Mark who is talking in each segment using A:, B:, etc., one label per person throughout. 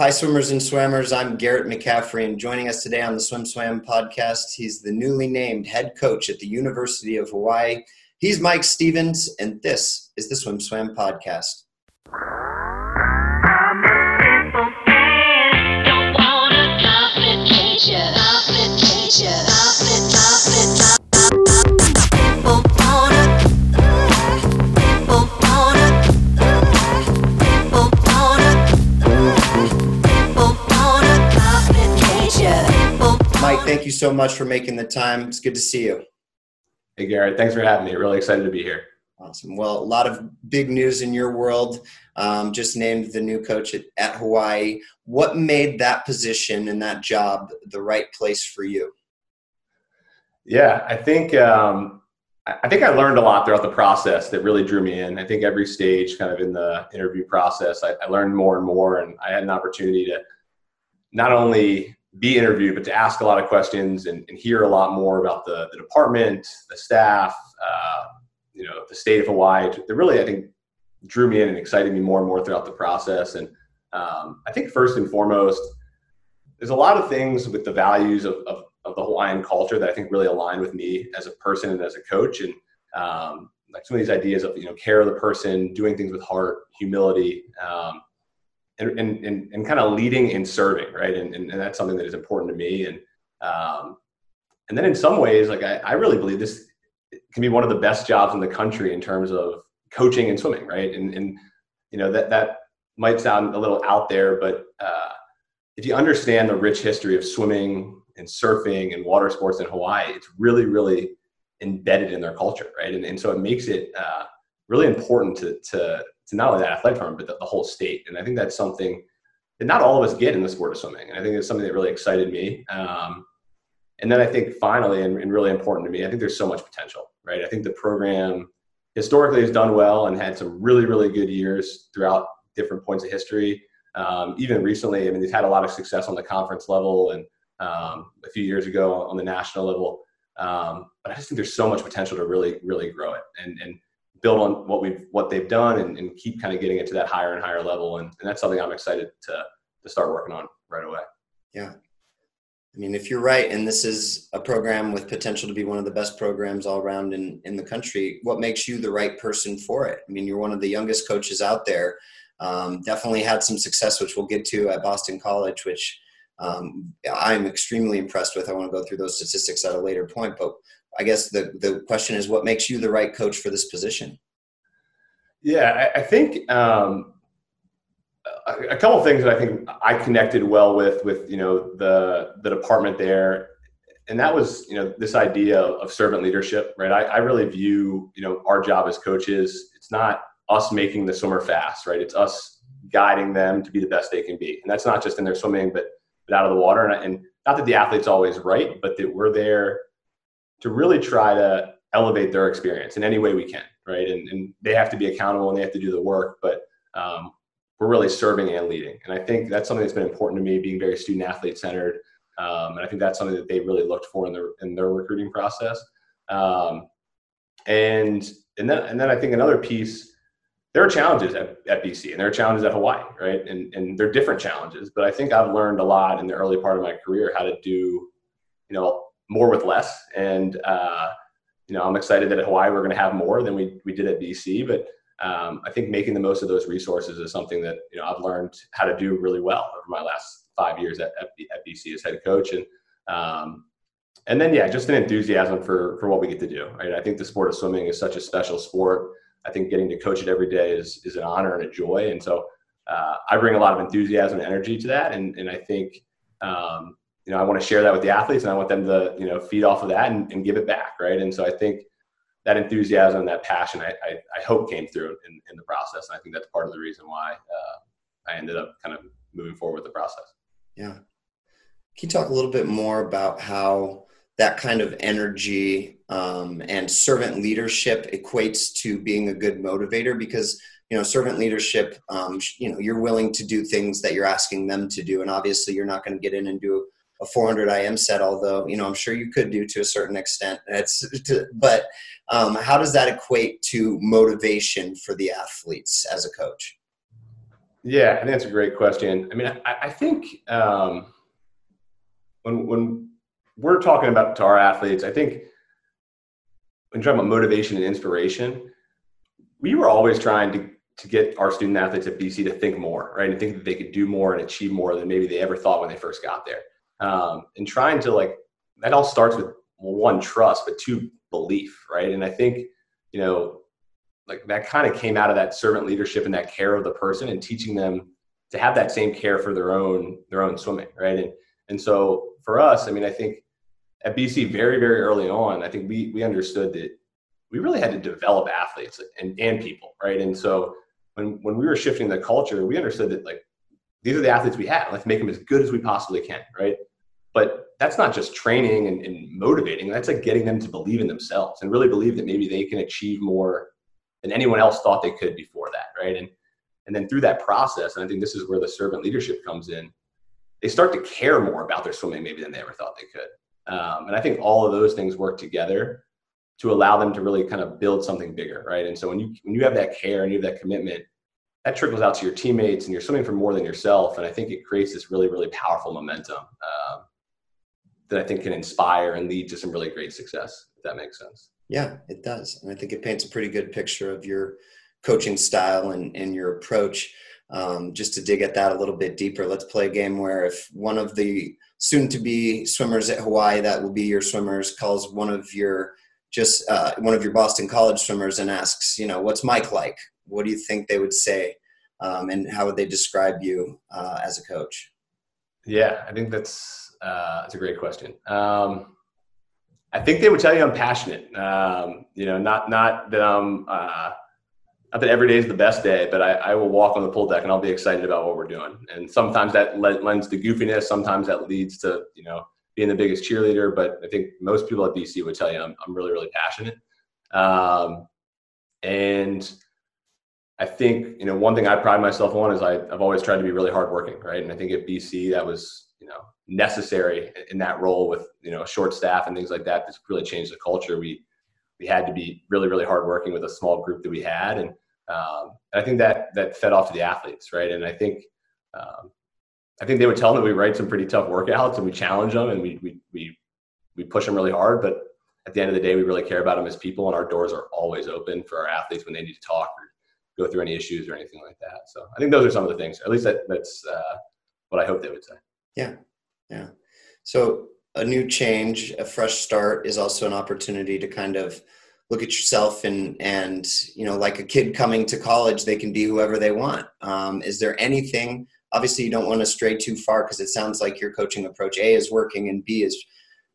A: Hi, swimmers and swammers. I'm Garrett McCaffrey, and joining us today on the SwimSwam podcast, he's the newly named head coach at the University of Hawaii. He's Mike Stephens, and this is the SwimSwam podcast. Thank you so much for making the time. It's good to see you.
B: Hey, Garrett. Thanks for having me. Really excited to be here.
A: Awesome. Well, a lot of big news in your world. Um, just named the new coach at, at Hawaii. What made that position and that job the right place for you?
B: Yeah, I think um, I think I learned a lot throughout the process that really drew me in. I think every stage, kind of in the interview process, I, I learned more and more, and I had an opportunity to not only be interviewed, but to ask a lot of questions and, and hear a lot more about the, the department, the staff, uh, you know, the state of Hawaii. That really, I think, drew me in and excited me more and more throughout the process. And um, I think first and foremost, there's a lot of things with the values of, of, of, the Hawaiian culture that I think really align with me as a person and as a coach. And um, like some of these ideas of you know care of the person, doing things with heart, humility. Um, and, and, and, kind of leading and serving, right? And, and, and, that's something that is important to me. And, um, and then in some ways, like I, I really believe this can be one of the best jobs in the country in terms of coaching and swimming, right? And, and you know, that, that might sound a little out there, but uh, if you understand the rich history of swimming and surfing and water sports in Hawaii, it's really, really embedded in their culture, right? And, and so it makes it uh, really important to, to, to not only that athletic department, but the, the, whole state. And I think that's something that not all of us get in the sport of swimming. And I think it's something that really excited me. Um, and then I think finally, and, and, really important to me, I think there's so much potential, right? I think the program historically has done well and had some really, really good years throughout different points of history. Um, even recently, I mean, they've had a lot of success on the conference level and um, a few years ago on the national level. Um, but I just think there's so much potential to really, really grow it. And, and build on what we've what they've done and, and keep kind of getting it to that higher and higher level. And, and that's something i'm excited to to start working on right away.
A: Yeah. I mean if you're right and this is a program with potential to be one of the best programs all around in, in the country what makes you the right person for it? I mean you're one of the youngest coaches out there. Um, definitely had some success which we'll get to at boston college which um, i'm extremely impressed with. I want to go through those statistics at a later point but I guess the the question is, what makes you the right coach for this position?
B: Yeah, I, I think um, a, a, couple things that I think I connected well with with you know the the department there, and that was you know this idea of servant leadership, right? I, I really view you know our job as coaches. It's not us making the swimmer fast, right? It's us guiding them to be the best they can be, and that's not just in their swimming, but but out of the water, and, and not that the athlete's always right, but that we're there to really try to elevate their experience in any way we can, right? And, and they have to be accountable and they have to do the work, but um, we're really serving and leading. And I think that's something that's been important to me, being very student athlete centered. Um, and I think that's something that they really looked for in their in their recruiting process. Um, and and then and then I think another piece, there are challenges at, at BC and there are challenges at Hawaii, right? And and they're different challenges. But I think I've learned a lot in the early part of my career how to do, you know, more with less. And uh, you know, I'm excited that at Hawaii we're going to have more than we we did at BC. But um, I think making the most of those resources is something that you know I've learned how to do really well over my last five years at, at, at BC as head coach. And um, and then yeah, just an enthusiasm for for what we get to do. Right? I think the sport of swimming is such a special sport. I think getting to coach it every day is is an honor and a joy. And so uh, I bring a lot of enthusiasm and energy to that. And and I think um, you know, I want to share that with the athletes and I want them to, you know, feed off of that and, and give it back. Right. And so I think that enthusiasm, that passion, I, I, I hope came through in, in, the process. And I think that's part of the reason why uh, I ended up kind of moving forward with the process.
A: Yeah. Can you talk a little bit more about how that kind of energy um, and servant leadership equates to being a good motivator? Because you know servant leadership um, you know you're willing to do things that you're asking them to do and obviously you're not going to get in and do a 400 IM set, although you know I'm sure you could do to a certain extent. It's, to, but um, how does that equate to motivation for the athletes as a coach?
B: Yeah, I think that's a great question. I mean, I, I think um, when when we're talking about to our athletes, I think when you're talking about motivation and inspiration, we were always trying to to get our student athletes at BC to think more, right, and think that they could do more and achieve more than maybe they ever thought when they first got there. Um, and trying to like that all starts with one trust, but two belief, right? And I think you know like that kind of came out of that servant leadership and that care of the person and teaching them to have that same care for their own their own swimming, right? And and so for us, I mean, I think at BC very very early on, I think we we understood that we really had to develop athletes and and people, right? And so when when we were shifting the culture, we understood that like these are the athletes we have. Let's make them as good as we possibly can, right? But that's not just training and, and motivating. That's like getting them to believe in themselves and really believe that maybe they can achieve more than anyone else thought they could before that, right? And and then through that process, and I think this is where the servant leadership comes in. They start to care more about their swimming maybe than they ever thought they could. Um, and I think all of those things work together to allow them to really kind of build something bigger, right? And so when you when you have that care and you have that commitment, that trickles out to your teammates, and you're swimming for more than yourself. And I think it creates this really really powerful momentum um, that I think can inspire and lead to some really great success. If that makes sense.
A: Yeah, it does, and I think it paints a pretty good picture of your coaching style and, and your approach. Um, just to dig at that a little bit deeper, let's play a game where if one of the soon-to-be swimmers at Hawaii that will be your swimmers calls one of your just uh, one of your Boston College swimmers and asks, you know, what's Mike like? What do you think they would say, um, and how would they describe you uh, as a coach?
B: Yeah, I think that's uh, that's a great question. Um, I think they would tell you I'm passionate. Um, you know, not not that I'm uh, not that every day is the best day, but I, I, will walk on the pool deck and I'll be excited about what we're doing. And sometimes that lends to goofiness. Sometimes that leads to you know being the biggest cheerleader. But I think most people at BC would tell you I'm, I'm really, really passionate. Um, and I think, you know, one thing I pride myself on is I, I've always tried to be really hardworking, right? And I think at BC that was, you know, necessary in that role with, you know, short staff and things like that. This really changed the culture. We, we had to be really, really hardworking with a small group that we had. And, um, I think that, that fed off to the athletes, right? And I think, um, I think they would tell them that we write some pretty tough workouts and we challenge them and we, we, we, we push them really hard. But at the end of the day, we really care about them as people and our doors are always open for our athletes when they need to talk or go through any issues or anything like that. So I think those are some of the things, at least that, that's uh, what I hope they would say.
A: Yeah. Yeah. So a new change, a fresh start is also an opportunity to kind of look at yourself and and you know like a kid coming to college they can be whoever they want um, is there anything obviously you don't want to stray too far because it sounds like your coaching approach a is working and b is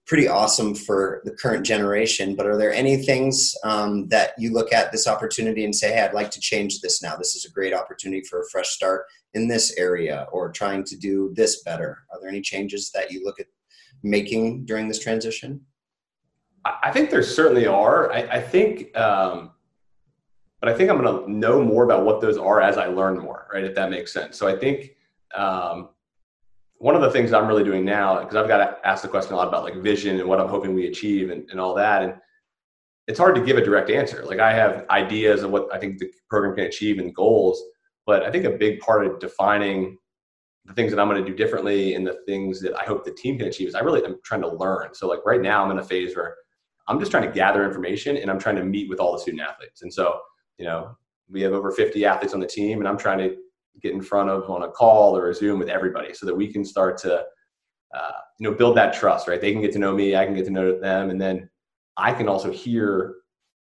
A: pretty awesome for the current generation but are there any things um, that you look at this opportunity and say hey i'd like to change this now. This is a great opportunity for a fresh start in this area or trying to do this better. Are there any changes that you look at making during this transition?
B: I think there certainly are. I, I think um, but i think i'm going to know more about what those are as i learn more right if that makes sense. So i think um, one of the things I'm really doing now, because I've got to ask the question a lot about like vision and what I'm hoping we achieve and, and all that. And it's hard to give a direct answer. Like I have ideas of what I think the program can achieve and goals, but I think a big part of defining the things that I'm going to do differently and the things that I hope the team can achieve is I really am trying to learn. So like right now I'm in a phase where I'm just trying to gather information and I'm trying to meet with all the student athletes. And so, you know, we have over 50 athletes on the team and I'm trying to get in front of on a call or a Zoom with everybody so that we can start to, uh, you know, build that trust, right? They can get to know me, I can get to know them, and then I can also hear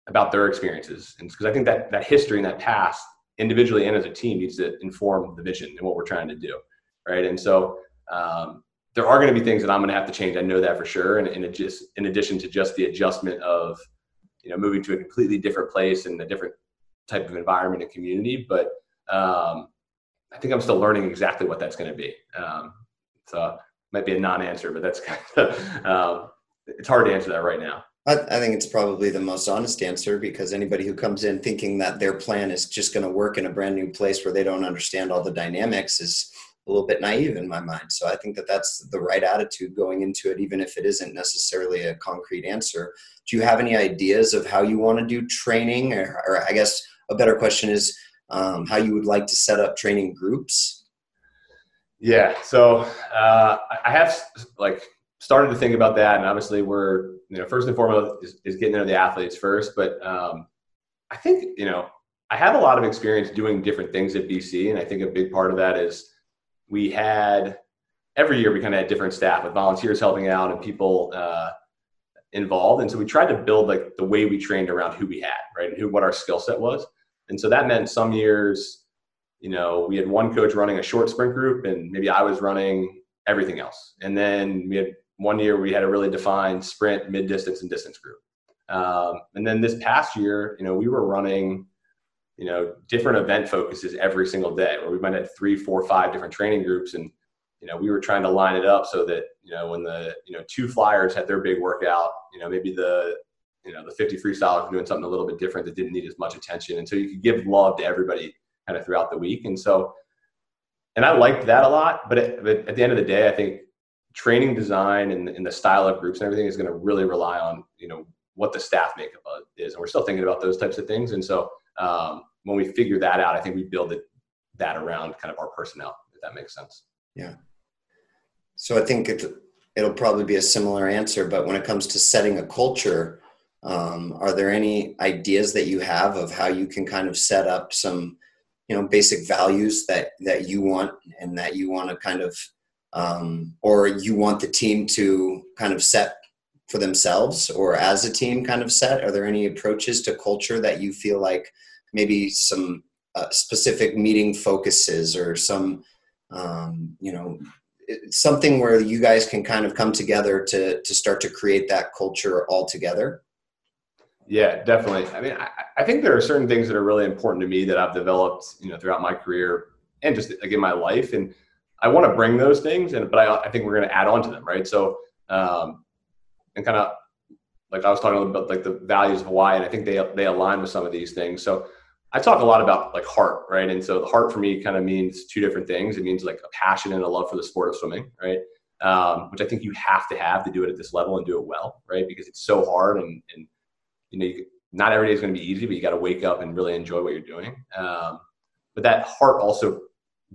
B: about their experiences. And because I think that that history and that past, individually and as a team, needs to inform the vision and what we're trying to do, right? And so um, there are going to be things that I'm going to have to change. I know that for sure. And, and just in addition to just the adjustment of, you know, moving to a completely different place and a different type of environment and community, but um, I think I'm still learning exactly what that's going to be. Um, so might be a non-answer, but that's kind of um, it's hard to answer that right now.
A: I, I, think it's probably the most honest answer because anybody who comes in thinking that their plan is just going to work in a brand new place where they don't understand all the dynamics is a little bit naive in my mind. So I think that that's the right attitude going into it, even if it isn't necessarily a concrete answer. Do you have any ideas of how you want to do training, or, or I guess a better question is um, how you would like to set up training groups?
B: Yeah, so uh, I have like started to think about that, and obviously we're you know first and foremost is, is getting into the athletes first, but um, I think you know I have a lot of experience doing different things at BC, and I think a big part of that is we had every year we kind of had different staff with volunteers helping out and people uh, involved, and so we tried to build like the way we trained around who we had, right, and who what our skill set was, and so that meant some years, you know, we had one coach running a short sprint group, and maybe I was running everything else, and then we had one year we had a really defined sprint, mid distance, and distance group. Um, and then this past year, you know, we were running you know, different event focuses every single day where we might have three, four, five different training groups. And, you know, we were trying to line it up so that, you know, when the, you know, two flyers had their big workout, you know, maybe the, you know, the 50 freestylers were doing something a little bit different that didn't need as much attention. And so you could give love to everybody kind of throughout the week. And so, and I liked that a lot, but at, but at the end of the day, I think training design and, and the style of groups and everything is going to really rely on, you know, what the staff makeup is. And we're still thinking about those types of things. And so, um, when we figure that out, I think we build it, that around kind of our personnel, if that makes sense.
A: Yeah. So I think it, it'll probably be a similar answer, but when it comes to setting a culture, um, are there any ideas that you have of how you can kind of set up some, you know, basic values that that you want and that you want to kind of, um, or you want the team to kind of set for themselves or as a team kind of set? Are there any approaches to culture that you feel like maybe some uh, specific meeting focuses or some um, you know something where you guys can kind of come together to to start to create that culture all together
B: yeah definitely i mean I, I, think there are certain things that are really important to me that i've developed you know throughout my career and just again my life and i want to bring those things and but i, I think we're going to add on to them right so um, and kind of like i was talking about like the values of hawaii and i think they they align with some of these things so I talk a lot about like heart, right? And so the heart for me kind of means two different things. It means like a passion and a love for the sport of swimming, right? Um, which I think you have to have to do it at this level and do it well, right? Because it's so hard and, and you know, you, not every day is going to be easy, but you got to wake up and really enjoy what you're doing. Um, but that heart also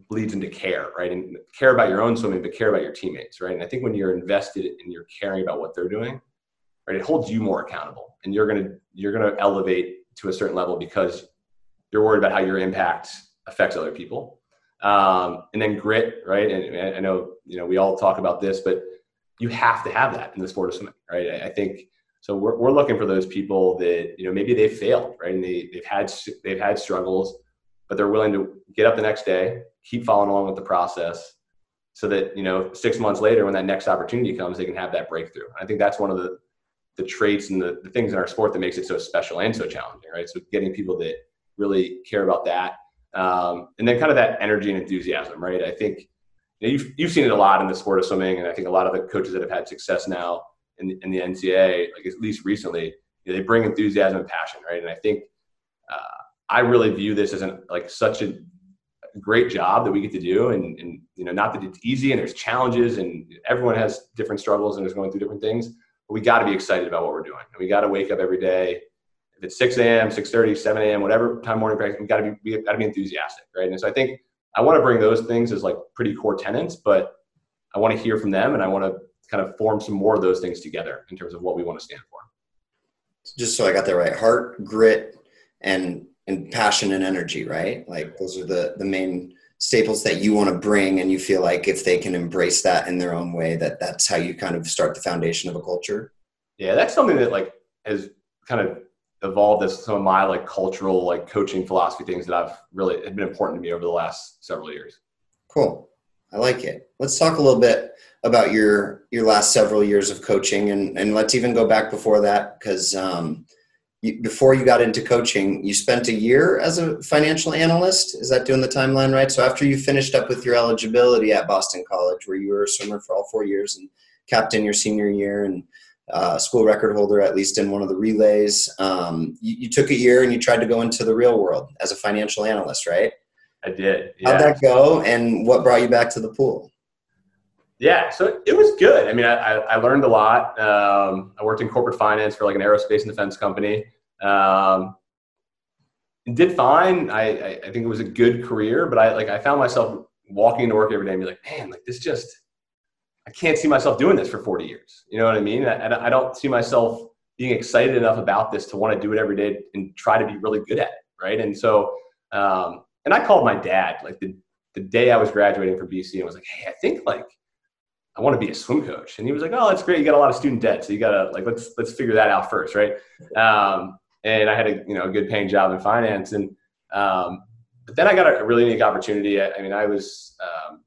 B: bleeds into care, right? And care about your own swimming, but care about your teammates, right? And I think when you're invested and you're caring about what they're doing, right, it holds you more accountable, and you're gonna you're gonna elevate to a certain level because you're worried about how your impact affects other people. Um, and then grit, right? And I know, you know, we all talk about this, but you have to have that in the sport of swimming, right? I think so. We're, we're looking for those people that you know maybe they've failed, right? And they they've had they've had struggles, but they're willing to get up the next day, keep following along with the process, so that you know six months later, when that next opportunity comes, they can have that breakthrough. I think that's one of the the traits and the, the things in our sport that makes it so special and so challenging, right? So getting people that really care about that. Um, and then kind of that energy and enthusiasm, right? I think you know, you've, you've seen it a lot in the sport of swimming, and I think a lot of the coaches that have had success now in, in the NCAA, like at least recently, you know, they bring enthusiasm and passion, right? And I think uh, I really view this as an, like such a great job that we get to do, and, and you know, not that it's easy and there's challenges, and everyone has different struggles and is going through different things, but we got to be excited about what we're doing, and we got to wake up every day if it's 6 a.m., 6:30, 7 a.m., whatever time morning practice, we got to be we got to be enthusiastic, right? And so I think I want to bring those things as like pretty core tenants, but I want to hear from them, and I want to kind of form some more of those things together in terms of what we want to stand for.
A: Just so I got that right, heart, grit, and and passion and energy, right? Like those are the the main staples that you want to bring, and you feel like if they can embrace that in their own way, that that's how you kind of start the foundation of a culture.
B: Yeah, that's something that like has kind of evolved as some of my like cultural like coaching philosophy things that I've really have been important to me over the last several years.
A: Cool. I like it. Let's talk a little bit about your your last several years of coaching, and and let's even go back before that because um, before you got into coaching, you spent a year as a financial analyst. Is that doing the timeline right? So after you finished up with your eligibility at Boston College, where you were a swimmer for all four years and captain your senior year, and uh, school record holder, at least in one of the relays. Um, you, you, took a year and you tried to go into the real world as a financial analyst, right?
B: I did. Yeah.
A: How'd that go, and what brought you back to the pool?
B: Yeah, so it was good. I mean, I, I learned a lot. Um, I worked in corporate finance for like an aerospace and defense company. Um, did fine. I, I, think it was a good career, but I like I found myself walking into work every day and be like, man, like this just I can't see myself doing this for 40 years. You know what I mean? I, I don't see myself being excited enough about this to want to do it every day and try to be really good at it. Right. And so, um, and I called my dad like the, the day I was graduating from BC and was like, Hey, I think like I want to be a swim coach. And he was like, Oh, that's great. You got a lot of student debt. So you got to like, let's, let's figure that out first. Right. Um, and I had a, you know, a good paying job in finance. And, um, but then I got a really unique opportunity. I, I mean, I was, um,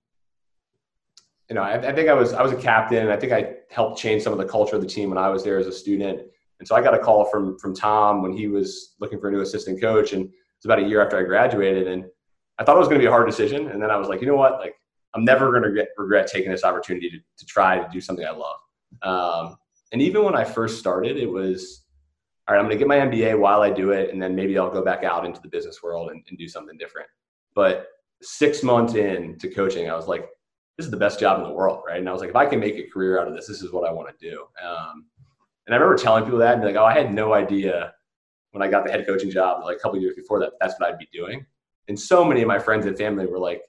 B: you know, I, I, think I was I was a captain. and I think I helped change some of the culture of the team when I was there as a student. And so I got a call from from Tom when he was looking for a new assistant coach, and was about a year after I graduated. And I thought it was going to be a hard decision, and then I was like, you know what, like I'm never going to regret, taking this opportunity to, to try to do something I love. Um, and even when I first started, it was all right. I'm going to get my MBA while I do it, and then maybe I'll go back out into the business world and, and do something different. But six months into coaching, I was like, this is the best job in the world, right? And I was like, if I can make a career out of this, this is what I want to do. Um, and I remember telling people that and like, oh, I had no idea when I got the head coaching job, like a couple years before that, that's what I'd be doing. And so many of my friends and family were like,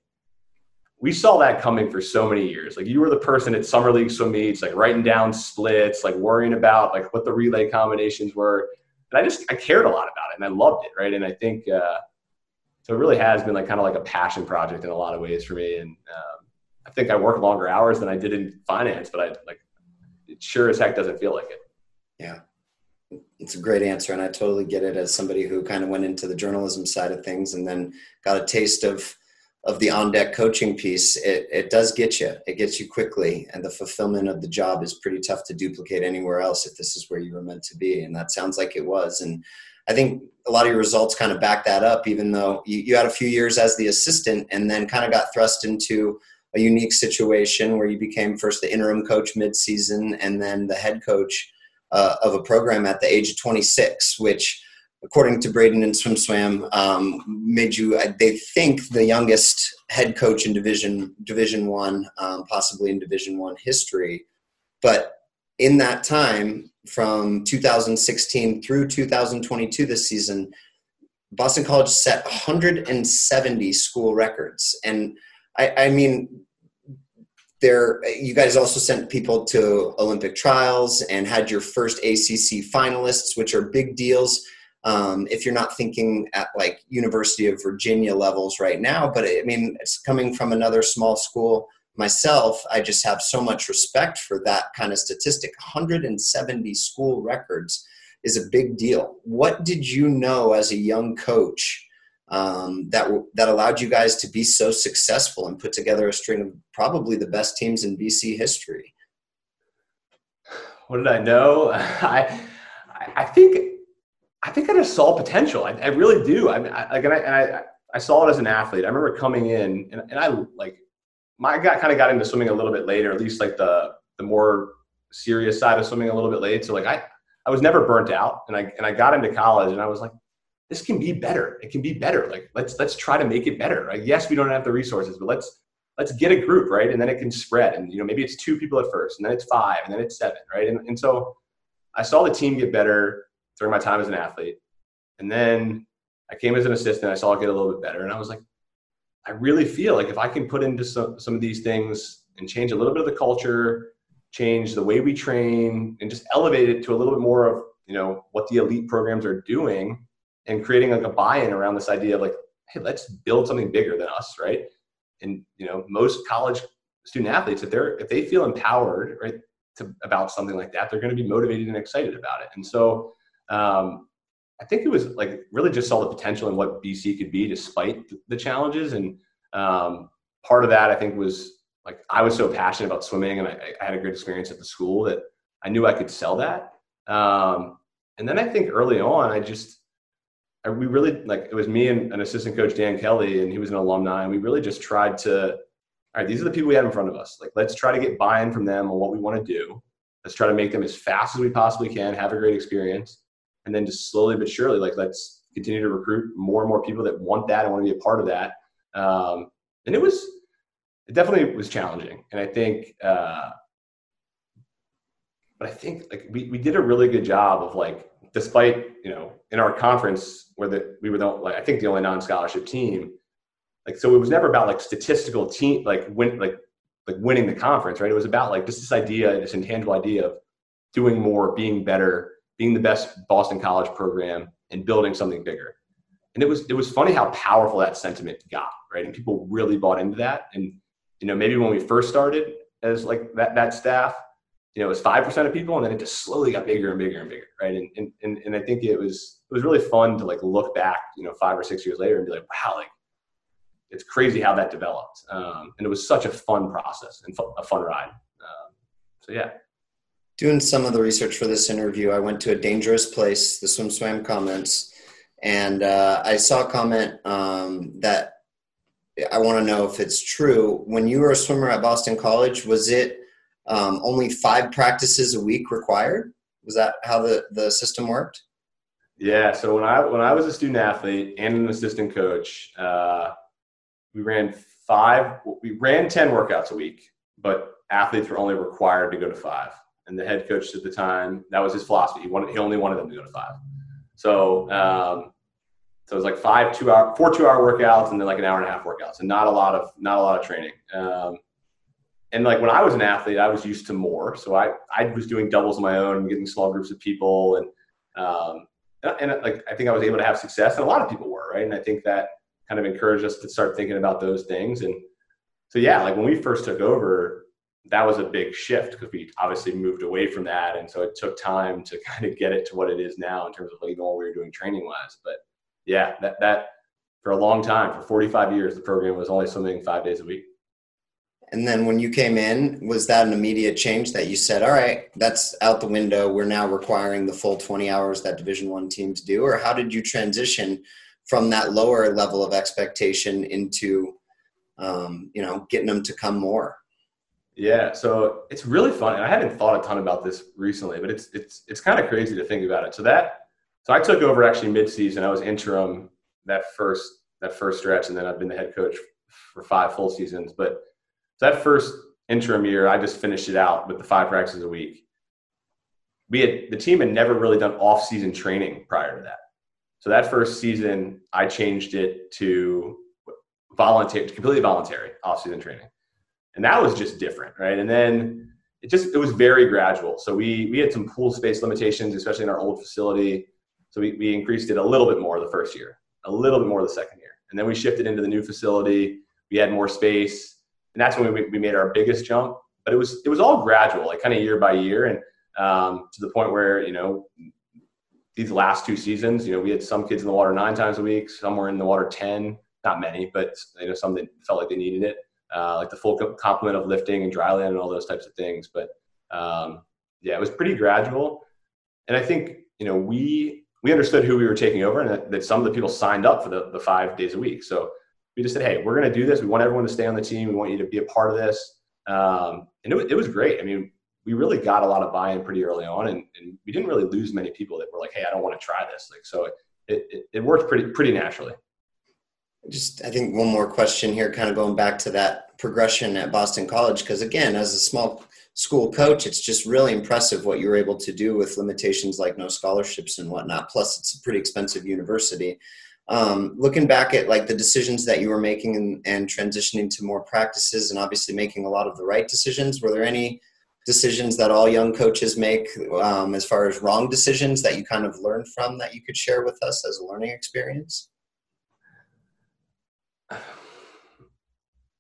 B: we saw that coming for so many years. Like you were the person at summer league swim meets, like writing down splits, like worrying about like what the relay combinations were. And I just, I cared a lot about it and I loved it. Right. And I think, uh, so it really has been like kind of like a passion project in a lot of ways for me. And, um, I think I work longer hours than I did in finance, but I like, it sure as heck doesn't feel like it.
A: Yeah. It's a great answer. And I totally get it as somebody who kind of went into the journalism side of things and then got a taste of, of the on deck coaching piece. It, it does get you, it gets you quickly. And the fulfillment of the job is pretty tough to duplicate anywhere else if this is where you were meant to be. And that sounds like it was. And I think a lot of your results kind of back that up, even though you, you had a few years as the assistant and then kind of got thrust into a unique situation where you became first the interim coach midseason and then the head coach uh, of a program at the age of 26, which, according to Braden and SwimSwam, um, made you, they think, the youngest head coach in Division Division One, um, possibly in Division One history. But in that time, from 2016 through 2022, this season, Boston College set 170 school records, and I, I mean, there you guys also sent people to olympic trials and had your first acc finalists which are big deals. Um, if you're not thinking at like university of virginia levels right now but i mean it's coming from another small school myself i just have so much respect for that kind of statistic. 170 school records is a big deal. What did you know as a young coach um, that that allowed you guys to be so successful and put together a string of probably the best teams in BC history?
B: What did I know? I I think I think I just saw potential. I, I really do. I like, and I, and I I saw it as an athlete. I remember coming in, and, and I like my got kind of got into swimming a little bit later, at least like the the more serious side of swimming a little bit late. So like I I was never burnt out, and I and I got into college, and I was like, this can be better. It can be better. Like let's let's try to make it better. Like, yes, we don't have the resources, but let's let's get a group, right? And then it can spread. And you know, maybe it's two people at first, and then it's five, and then it's seven, right? And and so I saw the team get better during my time as an athlete. And then I came as an assistant, I saw it get a little bit better. And I was like, I really feel like if I can put into some, some of these things and change a little bit of the culture, change the way we train, and just elevate it to a little bit more of, you know, what the elite programs are doing, and creating like a buy-in around this idea of like, hey, let's build something bigger than us, right? And you know, most college student athletes, if they're if they feel empowered, right, to about something like that, they're going to be motivated and excited about it. And so, um, I think it was like really just saw the potential in what BC could be despite the challenges. And um, part of that, I think, was like I was so passionate about swimming, and I, I, had a great experience at the school that I knew I could sell that. Um, and then I think early on, I just we really like it was me and an assistant coach Dan Kelly, and he was an alumni, and we really just tried to. All right, these are the people we have in front of us. Like, let's try to get buy-in from them on what we want to do. Let's try to make them as fast as we possibly can, have a great experience, and then just slowly but surely, like, let's continue to recruit more and more people that want that and want to be a part of that. Um, and it was, it definitely was challenging, and I think, uh, but I think like we we did a really good job of like despite you know in our conference where the, we were the like I think the only non-scholarship team, like so it was never about like statistical team like win like like winning the conference, right? It was about like just this idea, this intangible idea of doing more, being better, being the best Boston College program, and building something bigger. And it was it was funny how powerful that sentiment got, right? And people really bought into that. And you know, maybe when we first started as like that that staff, you know, it was five percent of people, and then it just slowly got bigger and bigger and bigger, right? And, and and and I think it was it was really fun to like look back, you know, five or six years later and be like, wow, like it's crazy how that developed, um, and it was such a fun process and a fun ride. Um, so yeah.
A: Doing some of the research for this interview, I went to a dangerous place, the swim swam comments, and uh, I saw a comment um, that I want to know if it's true. When you were a swimmer at Boston College, was it um, only five practices a week required? Was that how the, the system worked?
B: Yeah. So when I when I was a student athlete and an assistant coach, uh, we ran five. We ran ten workouts a week, but athletes were only required to go to five. And the head coach at the time, that was his philosophy. He wanted he only wanted them to go to five. So um, so it was like five two hour, four two hour workouts, and then like an hour and a half workouts, and not a lot of not a lot of training. Um, and like when I was an athlete, I was used to more. So I I was doing doubles on my own, getting small groups of people, and um, and, and like I think I was able to have success, and a lot of people were right. And I think that kind of encouraged us to start thinking about those things. And so yeah, like when we first took over, that was a big shift because we obviously moved away from that, and so it took time to kind of get it to what it is now in terms of like what we were doing training wise. But yeah, that that for a long time, for 45 years, the program was only swimming five days a week.
A: And then when you came in, was that an immediate change that you said, "All right, that's out the window. We're now requiring the full 20 hours that Division One teams do," or how did you transition from that lower level of expectation into, um, you know, getting them to come more?
B: Yeah, so it's really fun, I haven't thought a ton about this recently, but it's it's it's kind of crazy to think about it. So that so I took over actually mid-season. I was interim that first that first stretch, and then I've been the head coach for five full seasons. But that first interim year, I just finished it out with the five practices a week. We had the team had never really done off-season training prior to that. So that first season, I changed it to voluntary, completely voluntary off-season training, and that was just different, right? And then it just it was very gradual. So we we had some pool space limitations, especially in our old facility. So we, we increased it a little bit more the first year, a little bit more the second year. And then we shifted into the new facility. We had more space. And that's when we, we made our biggest jump. But it was it was all gradual, like kind of year by year. And um, to the point where, you know, these last two seasons, you know, we had some kids in the water nine times a week, some were in the water 10, not many, but you know, some that felt like they needed it, uh, like the full complement of lifting and dry land and all those types of things. But um, yeah, it was pretty gradual. And I think, you know, we we understood who we were taking over and that, that some of the people signed up for the, the five days a week. So we just said, hey, we're going to do this. We want everyone to stay on the team. We want you to be a part of this. Um, and it, it was great. I mean, we really got a lot of buy-in pretty early on, and, and we didn't really lose many people that were like, "Hey, I don't want to try this." Like, so it, it, it worked pretty pretty naturally.
A: Just, I think one more question here, kind of going back to that progression at Boston College, because again, as a small school coach, it's just really impressive what you're able to do with limitations like no scholarships and whatnot. Plus, it's a pretty expensive university. Um, looking back at like the decisions that you were making and, and transitioning to more practices, and obviously making a lot of the right decisions, were there any decisions that all young coaches make um, as far as wrong decisions that you kind of learned from that you could share with us as a learning experience?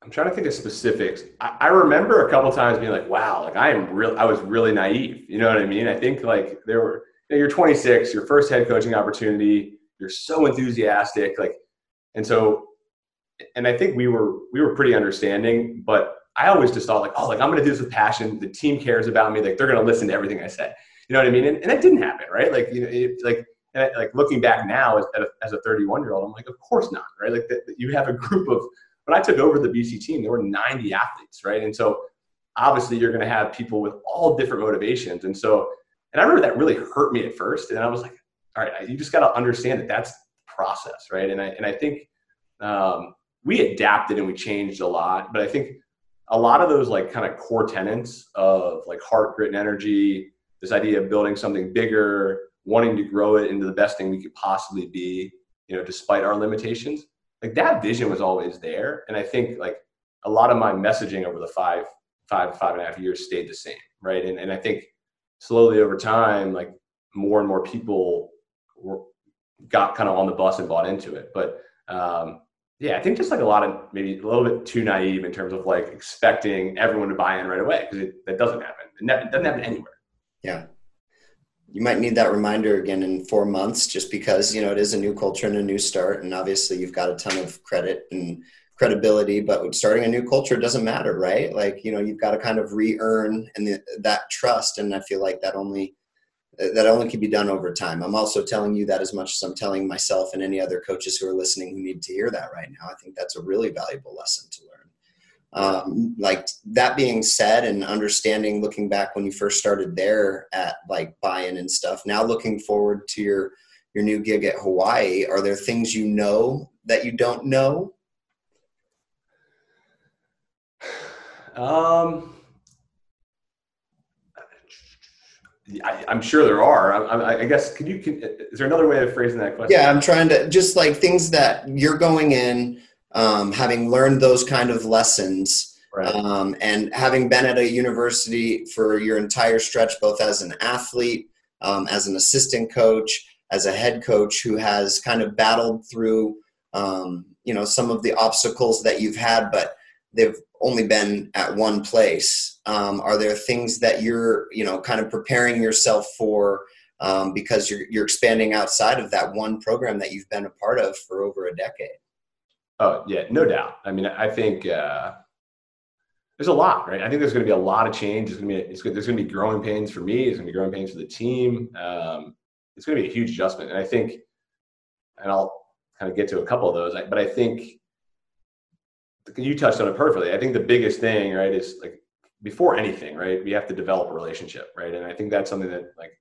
B: I'm trying to think of specifics. I, I, remember a couple times being like, "Wow, like I am real. I was really naive." You know what I mean? I think like there were. You know, you're 26, your first head coaching opportunity. You're so enthusiastic, like, and so, and I think we were we were pretty understanding. But I always just thought like, "Oh, like I'm going to do this with passion. The team cares about me. Like they're going to listen to everything I say." You know what I mean? And, and that didn't happen, right? Like you know, it, like like looking back now as, as a 31 year old, I'm like, of course not, right? Like the, you have a group of when I took over the BC team, there were 90 athletes, right? And so obviously you're going to have people with all different motivations. And so, and I remember that really hurt me at first. And I was like, all right, you just got to understand that that's the process, right? And I, and I think um, we adapted and we changed a lot, but I think a lot of those like kind of core tenets of like heart, grit, and energy, this idea of building something bigger, wanting to grow it into the best thing we could possibly be, you know, despite our limitations. Like that vision was always there. And I think like a lot of my messaging over the five, five, five and a half years stayed the same. Right. And, and I think slowly over time, like more and more people got kind of on the bus and bought into it. But um, yeah, I think just like a lot of maybe a little bit too naive in terms of like expecting everyone to buy in right away because that doesn't happen. It, ne- it doesn't happen anywhere.
A: Yeah. You might need that reminder again in four months just because, you know, it is a new culture and a new start. And obviously you've got a ton of credit and credibility, but starting a new culture doesn't matter, right? Like, you know, you've got to kind of re-earn and that trust. And I feel like that only, that only can be done over time. I'm also telling you that as much as I'm telling myself and any other coaches who are listening who need to hear that right now. I think that's a really valuable lesson to learn. Um, like that being said, and understanding, looking back when you first started there at like buy-in and stuff. Now looking forward to your your new gig at Hawaii, are there things you know that you don't know?
B: Um, I, am sure there are. I, I, guess. Can you? Can, is there another way of phrasing that question?
A: Yeah, I'm trying to just like things that you're going in, um, having learned those kind of lessons, right. um, and having been at a university for your entire stretch, both as an athlete, um, as an assistant coach, as a head coach, who has kind of battled through, um, you know, some of the obstacles that you've had, but they've only been at one place. Um, are there things that you're you know kind of preparing yourself for um, because you're, you're expanding outside of that one program that you've been a part of for over a decade?
B: Oh yeah no doubt. I mean i think uh, there's a lot right? I think there's going to be a lot of change. There's going to be it's, there's going to be growing pains for me. There's going to be growing pains for the team. Um, it's going to be a huge adjustment. And i think and i'll kind of get to a couple of those but i think you touched on it perfectly. I think the biggest thing, right, is like before anything, right, we have to develop a relationship, right? And I think that's something that like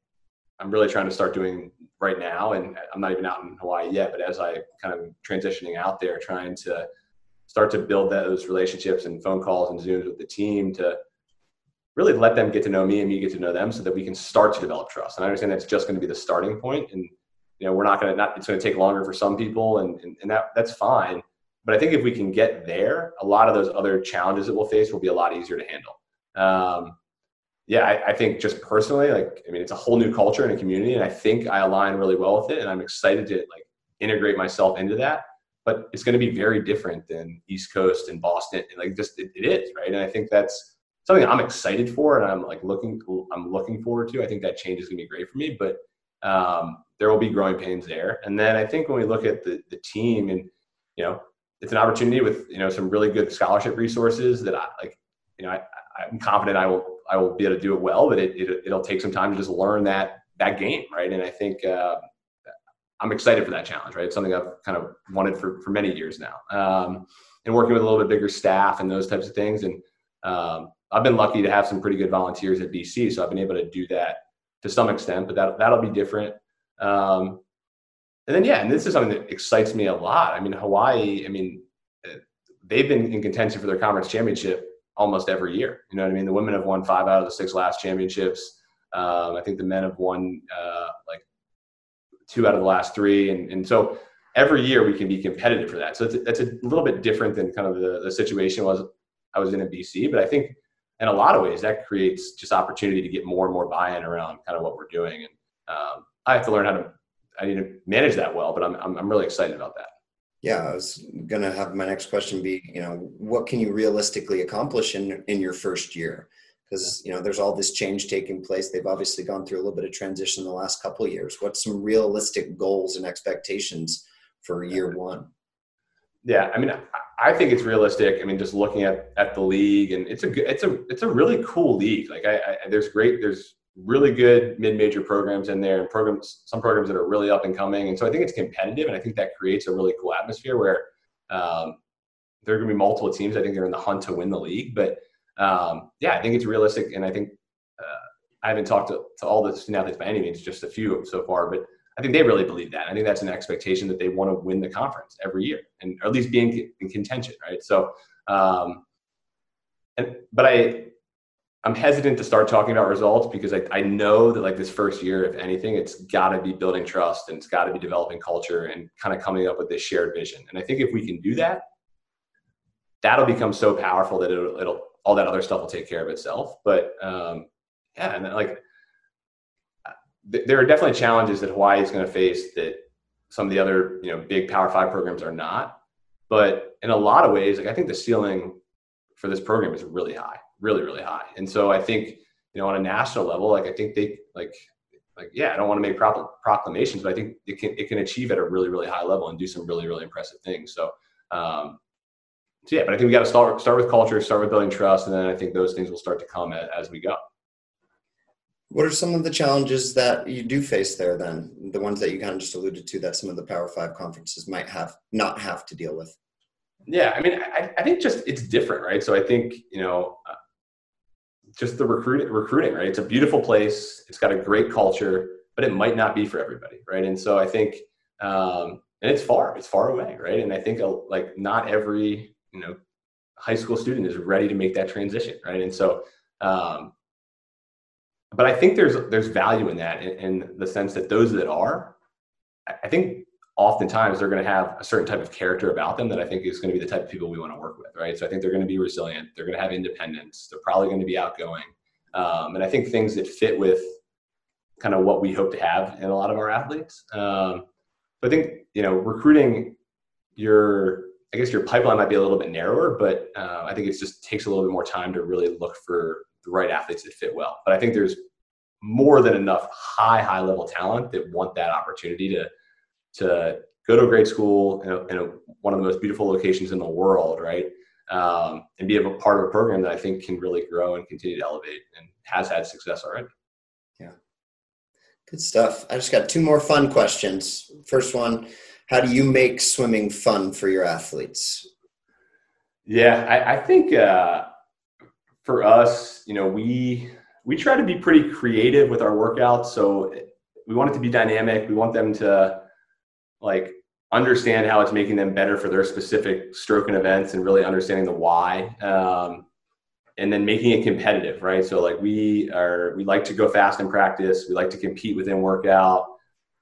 B: I'm really trying to start doing right now. And I'm not even out in Hawaii yet, but as I kind of transitioning out there, trying to start to build those relationships and phone calls and Zooms with the team to really let them get to know me and me get to know them so that we can start to develop trust. And I understand that's just going to be the starting point. And, you know, we're not going to, not, it's going to take longer for some people and, and, and that, that's fine. But I think if we can get there, a lot of those other challenges that we'll face will be a lot easier to handle. Um, yeah, I, I, think just personally, like, I mean, it's a whole new culture and a community, and I think I align really well with it, and I'm excited to like integrate myself into that. But it's going to be very different than East Coast and Boston, and like just it, it is, right? And I think that's something I'm excited for, and I'm like looking, I'm looking forward to. I think that change is going to be great for me, but um, there will be growing pains there. And then I think when we look at the the team, and you know, it's an opportunity with you know some really good scholarship resources that I like. You know, I, I'm confident I will I will be able to do it well, but it, it will take some time to just learn that that game, right? And I think uh, I'm excited for that challenge, right? It's something I've kind of wanted for for many years now, um, and working with a little bit bigger staff and those types of things. And um, I've been lucky to have some pretty good volunteers at BC, so I've been able to do that to some extent. But that that'll be different. Um, and then yeah, and this is something that excites me a lot. I mean, Hawaii. I mean, uh, they've been in contention for their conference championship almost every year. You know what I mean? The women have won five out of the six last championships. Um, I think the men have won uh, like two out of the last three, and and so every year we can be competitive for that. So it's, it's a little bit different than kind of the, the situation was I was in in BC, but I think in a lot of ways that creates just opportunity to get more and more buy-in around kind of what we're doing. And um, I have to learn how to I need to manage that well. But I'm I'm, I'm really excited about that.
A: Yeah, I was gonna have my next question be, you know, what can you realistically accomplish in in your first year? Because you know, there's all this change taking place. They've obviously gone through a little bit of transition in the last couple of years. What's some realistic goals and expectations for year one?
B: Yeah, I mean, I think it's realistic. I mean, just looking at at the league, and it's a it's a it's a really cool league. Like, I, I there's great there's really good mid-major programs in there and programs some programs that are really up and coming. And so i think it's competitive and i think that creates a really cool atmosphere where um, there are going to be multiple teams. I think they're in the hunt to win the league but um, yeah i think it's realistic and i think uh, i haven't talked to, to all the student athletes by any means just a few so far but i think they really believe that. I think that's an expectation that they want to win the conference every year and or at least be in, in contention right? So um, and but i I'm hesitant to start talking about results because I, I know that like this first year, if anything, it's got to be building trust and it's got to be developing culture and kind of coming up with this shared vision. And I think if we can do that, that'll become so powerful that it'll, it'll all that other stuff will take care of itself. But um, yeah, and like th- there are definitely challenges that Hawaii is going to face that some of the other you know big Power Five programs are not. But in a lot of ways, like I think the ceiling for this program is really high really really high. And so i think you know on a national level like i think they like like yeah i don't want to make proclamations but i think it can it can achieve at a really really high level and do some really really impressive things. So um so yeah but i think we got to start start with culture start with building trust and then i think those things will start to come as we go.
A: What are some of the challenges that you do face there then? The ones that you kind of just alluded to that some of the power five conferences might have not have to deal with.
B: Yeah i mean i, I think just it's different right? So i think you know just the recruiting recruiting right? It's a beautiful place. It's got a great culture but it might not be for everybody right? And so i think um, and it's far it's far away right? And i think uh, like not every you know high school student is ready to make that transition right? And so um, but i think there's there's value in that in, in the sense that those that are i think oftentimes they're going to have a certain type of character about them that I think is going to be the type of people we want to work with, right? So I think they're going to be resilient. They're going to have independence. They're probably going to be outgoing. Um, and I think things that fit with kind of what we hope to have in a lot of our athletes. Um, I think, you know, recruiting your, I guess your pipeline might be a little bit narrower, but uh, I think it just takes a little bit more time to really look for the right athletes that fit well. But I think there's more than enough high, high level talent that want that opportunity to to go to a great school in, a, in a, one of the most beautiful locations in the world, right? Um, and be a part of a program that I think can really grow and continue to elevate and has had success already.
A: Yeah. Good stuff. I just got two more fun questions. First one, how do you make swimming fun for your athletes?
B: Yeah, I, I think uh, for us, you know, we we try to be pretty creative with our workouts. So we want it to be dynamic. We want them to like understand how it's making them better for their specific stroke and events and really understanding the why um, and then making it competitive right? So like we are we like to go fast in practice. We like to compete within workout.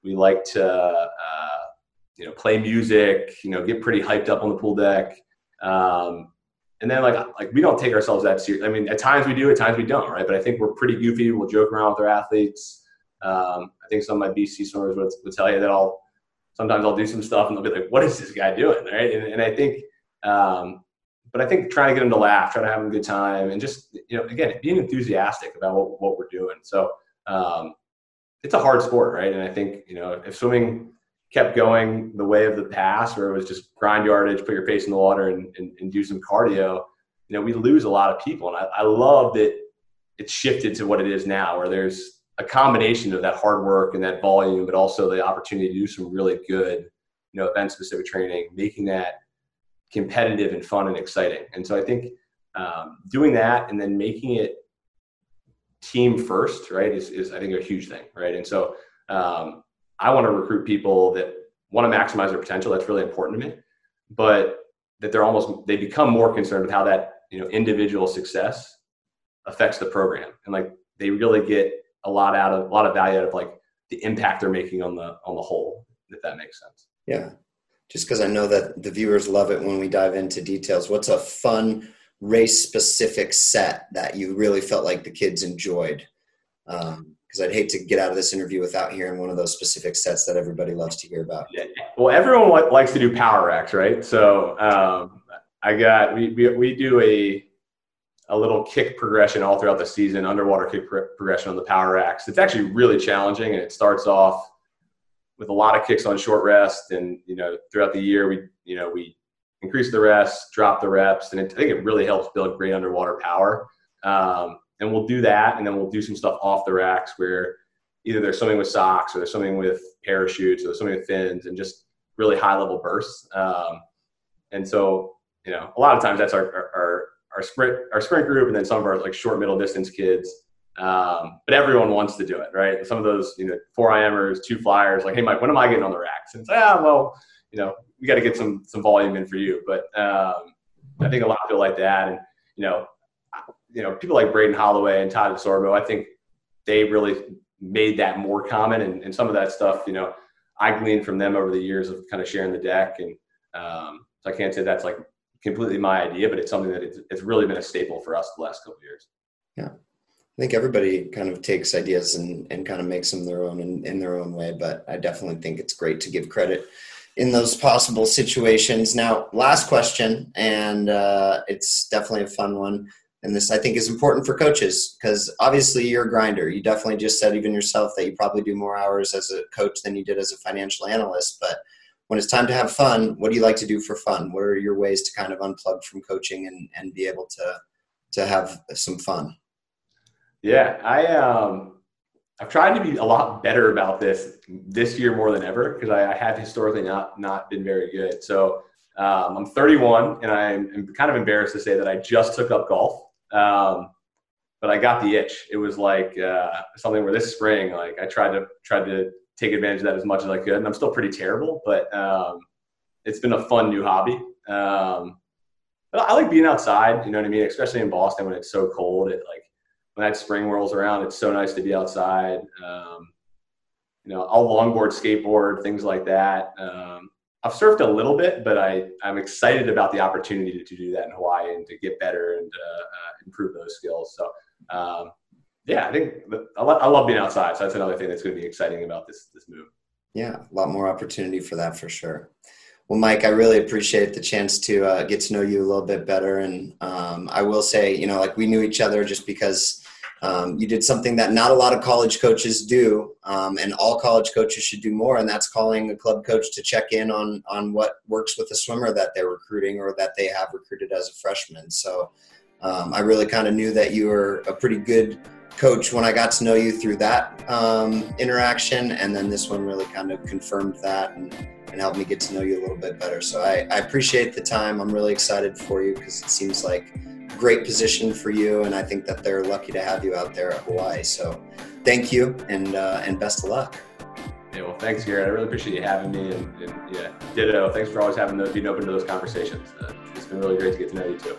B: We like to uh, you know play music you know get pretty hyped up on the pool deck. Um, and then like like we don't take ourselves that serious i mean at times we do at times we don't right? But i think we're pretty goofy. We'll joke around with our athletes. Um, i think some of my bc swimmers would, would tell you that i'll sometimes I'll do some stuff and they'll be like, what is this guy doing? Right. And, and I think, um, but I think trying to get them to laugh, trying to have a good time and just, you know, again, being enthusiastic about what, what we're doing. So, um, it's a hard sport, right? And I think, you know, if swimming kept going the way of the past, where it was just grind yardage, put your face in the water and, and, and do some cardio, you know, we lose a lot of people. And I, I love that it's shifted to what it is now, where there's a combination of that hard work and that volume, but also the opportunity to do some really good, you know, event specific training, making that competitive and fun and exciting. And so I think um, doing that and then making it team first, right, is, is I think a huge thing, right? And so um, I want to recruit people that want to maximize their potential. That's really important to me, but that they're almost they become more concerned with how that you know individual success affects the program, and like they really get a lot out of a lot of value out of like the impact they're making on the on the whole if that makes sense.
A: Yeah. Just because i know that the viewers love it when we dive into details. What's a fun race specific set that you really felt like the kids enjoyed? Because um, i'd hate to get out of this interview without hearing one of those specific sets that everybody loves to hear about.
B: Yeah. well everyone likes to do power racks right? So um, i got we, we, we do a a little kick progression all throughout the season, underwater kick progression on the power racks. It's actually really challenging, and it starts off with a lot of kicks on short rest, and you know throughout the year we you know we increase the rest, drop the reps, and it, I think it really helps build great underwater power. Um, and we'll do that, and then we'll do some stuff off the racks where either they're swimming with socks or they're swimming with parachutes or they're swimming with fins, and just really high level bursts. Um, and so you know a lot of times that's our, our, our our sprint our sprint group and then some of our like short middle distance kids. Um, but everyone wants to do it, right? Some of those, you know, four IMers, two flyers, like, hey Mike, when am I getting on the racks? And it's ah, well, you know, we got to get some some volume in for you. But um, I think a lot feel like that, and you know, you know, people like Braden Holloway and Todd DeSorbo, I think they really made that more common. And, and some of that stuff, you know, I gleaned from them over the years of kind of sharing the deck. And um, so I can't say that's like completely my idea, but it's something that it's, it's really been a staple for us the last couple years.
A: Yeah. I think everybody kind of takes ideas and, and kind of makes them their own in, in their own way, but I definitely think it's great to give credit in those possible situations. Now, last question, and uh, it's definitely a fun one. And this, I think, is important for coaches because obviously you're a grinder. You definitely just said even yourself that you probably do more hours as a coach than you did as a financial analyst. But when it's time to have fun, what do you like to do for fun? What are your ways to kind of unplug from coaching and, and be able to to have some fun?
B: Yeah, I um, I've tried to be a lot better about this this year more than ever because I, I, have historically not not been very good. So um, I'm 31 and I'm, I'm, kind of embarrassed to say that I just took up golf, um, but I got the itch. It was like uh, something where this spring, like I tried to tried to take advantage of that as much as I could, and I'm still pretty terrible, but um, it's been a fun new hobby. Um, I like being outside. You know what I mean, especially in Boston when it's so cold. It like when that spring rolls around, it's so nice to be outside. Um, you know, I'll longboard, skateboard, things like that. Um, I've surfed a little bit, but I, I'm excited about the opportunity to, to do that in Hawaii and to get better and uh, uh, improve those skills. So, um, yeah, I think I, lo- I love being outside. So that's another thing that's going to be exciting about this this move.
A: Yeah, a lot more opportunity for that for sure. Well, Mike, I really appreciate the chance to uh, get to know you a little bit better. And um, I will say, you know, like we knew each other just because um, you did something that not a lot of college coaches do, um, and all college coaches should do more, and that's calling a club coach to check in on on what works with a swimmer that they're recruiting or that they have recruited as a freshman. So um, I really kind of knew that you were a pretty good coach when I got to know you through that um, interaction, and then this one really kind of confirmed that and, and helped me get to know you a little bit better. So I, I appreciate the time. I'm really excited for you because it seems like great position for you, and I think that they're lucky to have you out there at Hawaii. So thank you, and uh, and best of luck.
B: Yeah, well, thanks, Garrett. I really appreciate you having me, and, and yeah, ditto. Thanks for always having those, being open to those conversations. Uh, it's been really great to get to know you too.